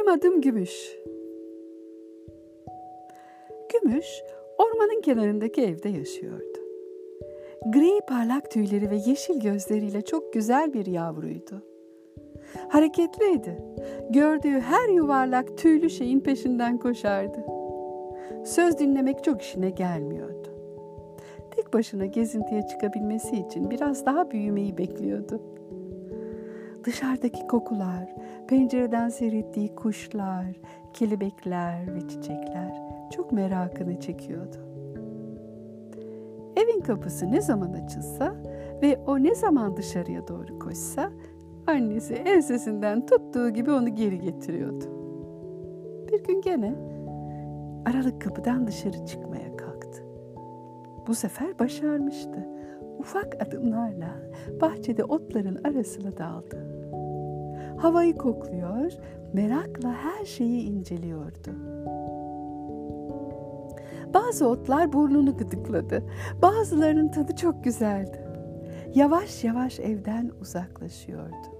Benim adım Gümüş. Gümüş ormanın kenarındaki evde yaşıyordu. Gri parlak tüyleri ve yeşil gözleriyle çok güzel bir yavruydu. Hareketliydi. Gördüğü her yuvarlak tüylü şeyin peşinden koşardı. Söz dinlemek çok işine gelmiyordu. Tek başına gezintiye çıkabilmesi için biraz daha büyümeyi bekliyordu. Dışarıdaki kokular, pencereden seyrettiği kuşlar, kelebekler ve çiçekler çok merakını çekiyordu. Evin kapısı ne zaman açılsa ve o ne zaman dışarıya doğru koşsa annesi ensesinden tuttuğu gibi onu geri getiriyordu. Bir gün gene aralık kapıdan dışarı çıkmaya kalktı. Bu sefer başarmıştı. Ufak adımlarla bahçede otların arasına daldı. Havayı kokluyor, merakla her şeyi inceliyordu. Bazı otlar burnunu gıdıkladı. Bazılarının tadı çok güzeldi. Yavaş yavaş evden uzaklaşıyordu.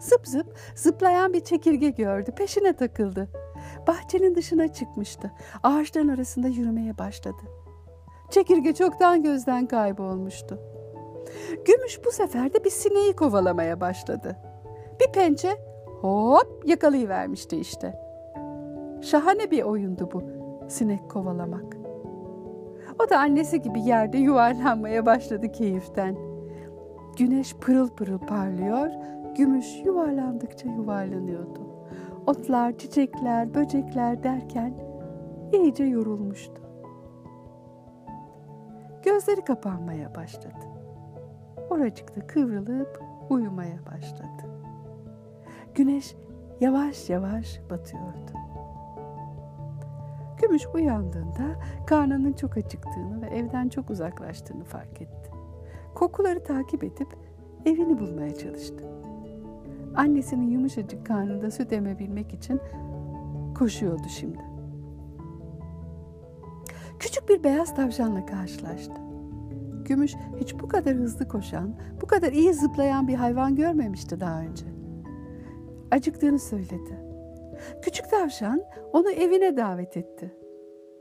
Zıp zıp zıplayan bir çekirge gördü. Peşine takıldı. Bahçenin dışına çıkmıştı. Ağaçların arasında yürümeye başladı. Çekirge çoktan gözden kaybolmuştu. Gümüş bu sefer de bir sineği kovalamaya başladı. Bir pençe hop yakalayıvermişti işte. Şahane bir oyundu bu sinek kovalamak. O da annesi gibi yerde yuvarlanmaya başladı keyiften. Güneş pırıl pırıl parlıyor, gümüş yuvarlandıkça yuvarlanıyordu. Otlar, çiçekler, böcekler derken iyice yorulmuştu. Gözleri kapanmaya başladı. Oracıkta kıvrılıp uyumaya başladı. Güneş yavaş yavaş batıyordu. Gümüş uyandığında karnının çok acıktığını ve evden çok uzaklaştığını fark etti. Kokuları takip edip evini bulmaya çalıştı. Annesinin yumuşacık karnında süt emebilmek için koşuyordu şimdi. Küçük bir beyaz tavşanla karşılaştı. Gümüş hiç bu kadar hızlı koşan, bu kadar iyi zıplayan bir hayvan görmemişti daha önce. Acıktığını söyledi. Küçük tavşan onu evine davet etti.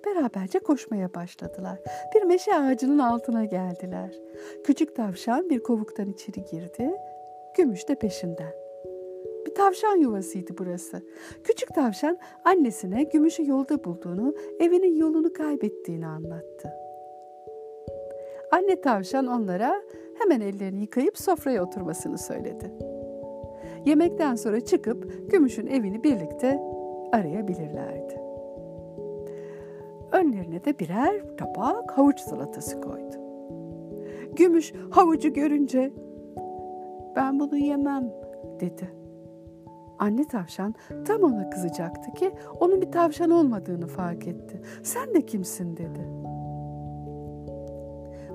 Beraberce koşmaya başladılar. Bir meşe ağacının altına geldiler. Küçük tavşan bir kovuktan içeri girdi, gümüş de peşinden. Bir tavşan yuvasıydı burası. Küçük tavşan annesine gümüşü yolda bulduğunu, evinin yolunu kaybettiğini anlattı. Anne tavşan onlara hemen ellerini yıkayıp sofraya oturmasını söyledi. Yemekten sonra çıkıp gümüşün evini birlikte arayabilirlerdi. Önlerine de birer tabak havuç salatası koydu. Gümüş havucu görünce ben bunu yemem dedi. Anne tavşan tam ona kızacaktı ki onun bir tavşan olmadığını fark etti. Sen de kimsin dedi.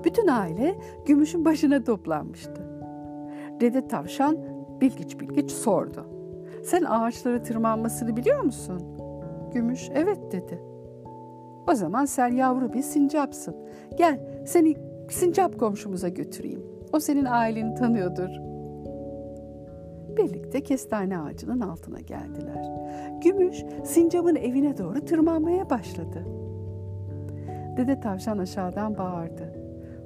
Bütün aile gümüşün başına toplanmıştı. Dede tavşan bilgiç bilgiç sordu. Sen ağaçlara tırmanmasını biliyor musun? Gümüş evet dedi. O zaman sen yavru bir sincapsın. Gel seni sincap komşumuza götüreyim. O senin aileni tanıyordur. Birlikte kestane ağacının altına geldiler. Gümüş sincapın evine doğru tırmanmaya başladı. Dede tavşan aşağıdan bağırdı.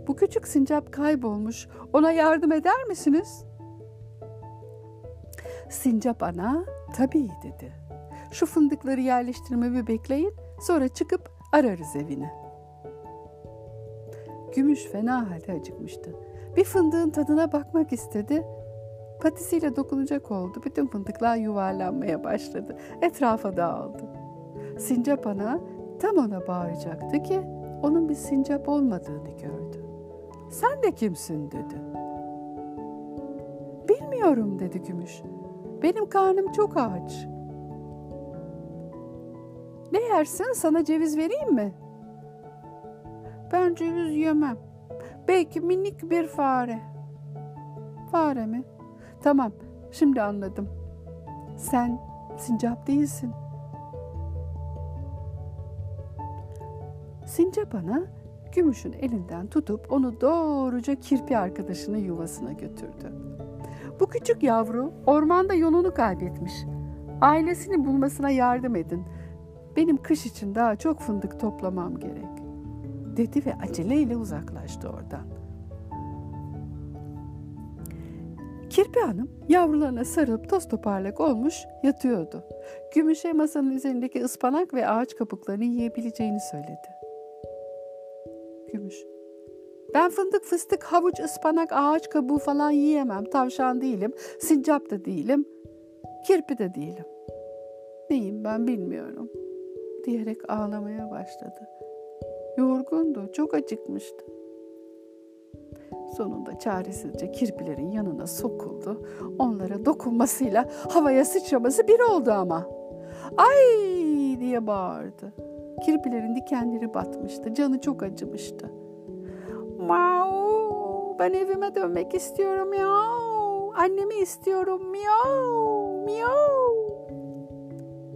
Bu küçük sincap kaybolmuş. Ona yardım eder misiniz? Sincap ana tabii dedi. Şu fındıkları yerleştirmemi bekleyin sonra çıkıp ararız evini. Gümüş fena halde acıkmıştı. Bir fındığın tadına bakmak istedi. Patisiyle dokunacak oldu. Bütün fındıklar yuvarlanmaya başladı. Etrafa dağıldı. Sincap ana tam ona bağıracaktı ki onun bir sincap olmadığını gördü. Sen de kimsin dedi. Bilmiyorum dedi Gümüş. Benim karnım çok aç. Ne yersin sana ceviz vereyim mi? Ben ceviz yemem. Belki minik bir fare. Fare mi? Tamam, şimdi anladım. Sen sincap değilsin. Sincap ana Gümüş'ün elinden tutup onu doğruca kirpi arkadaşının yuvasına götürdü. Bu küçük yavru ormanda yolunu kaybetmiş. Ailesini bulmasına yardım edin. Benim kış için daha çok fındık toplamam gerek. Dedi ve aceleyle uzaklaştı oradan. Kirpi Hanım yavrularına sarılıp toz toparlak olmuş yatıyordu. Gümüşe masanın üzerindeki ıspanak ve ağaç kabuklarını yiyebileceğini söyledi. Gümüş. Ben fındık, fıstık, havuç, ıspanak, ağaç kabuğu falan yiyemem. Tavşan değilim, sincap da değilim, kirpi de değilim. Neyim ben bilmiyorum diyerek ağlamaya başladı. Yorgundu, çok acıkmıştı. Sonunda çaresizce kirpilerin yanına sokuldu. Onlara dokunmasıyla havaya sıçraması bir oldu ama. Ay diye bağırdı. Kirpilerin dikenleri batmıştı. Canı çok acımıştı. Mau, ben evime dönmek istiyorum ya. Annemi istiyorum miau, miau.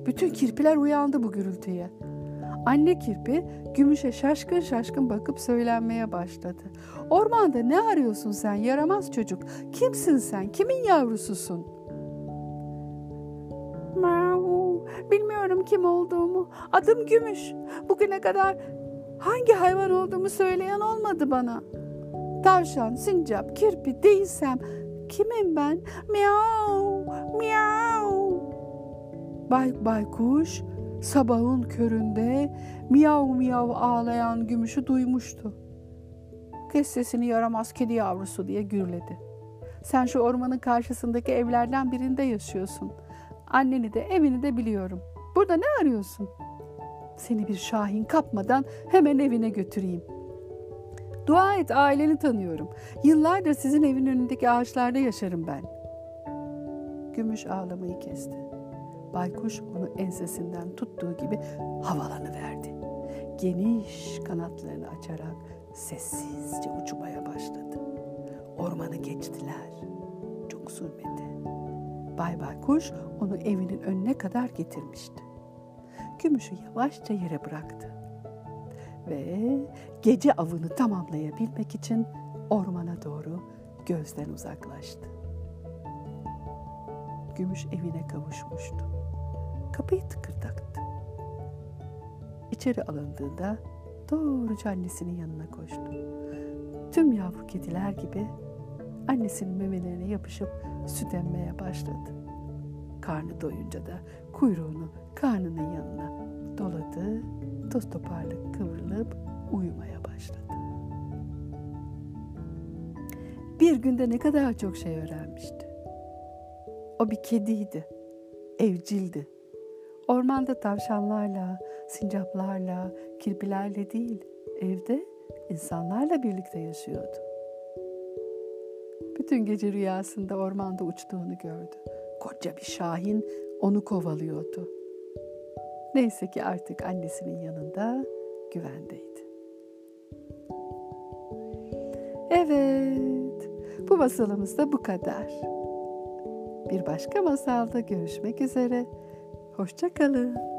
Bütün kirpiler uyandı bu gürültüye. Anne kirpi gümüşe şaşkın şaşkın bakıp söylenmeye başladı. Ormanda ne arıyorsun sen yaramaz çocuk? Kimsin sen? Kimin yavrususun? Bilmiyorum kim olduğumu. Adım Gümüş. Bugüne kadar hangi hayvan olduğumu söyleyen olmadı bana. Tavşan, sincap, kirpi değilsem kimim ben? Miau, miau. Bay, baykuş sabahın köründe miyav miyav ağlayan gümüşü duymuştu. Kes sesini yaramaz kedi yavrusu diye gürledi. Sen şu ormanın karşısındaki evlerden birinde yaşıyorsun. Anneni de evini de biliyorum. Burada ne arıyorsun? Seni bir şahin kapmadan hemen evine götüreyim. Dua et aileni tanıyorum. Yıllardır sizin evin önündeki ağaçlarda yaşarım ben. Gümüş ağlamayı kesti. Baykuş onu ensesinden tuttuğu gibi havalanıverdi. Geniş kanatlarını açarak sessizce uçmaya başladı. Ormanı geçtiler. Çok sürmedi. Bay Baykuş onu evinin önüne kadar getirmişti. Gümüşü yavaşça yere bıraktı. Ve gece avını tamamlayabilmek için ormana doğru gözden uzaklaştı. Gümüş evine kavuşmuştu. Kapıyı tıkırdattı. İçeri alındığında doğruca annesinin yanına koştu. Tüm yavru kediler gibi annesinin memelerine yapışıp süt emmeye başladı. Karnı doyunca da kuyruğunu karnının yanına doladı, toz toparlık kıvrılıp uyumaya başladı. Bir günde ne kadar çok şey öğrenmişti. O bir kediydi, evcildi. Ormanda tavşanlarla, sincaplarla, kirpilerle değil, evde insanlarla birlikte yaşıyordu. Bütün gece rüyasında ormanda uçtuğunu gördü. Koca bir şahin onu kovalıyordu. Neyse ki artık annesinin yanında güvendeydi. Evet, bu masalımız da bu kadar. Bir başka masalda görüşmek üzere. Hoşçakalın.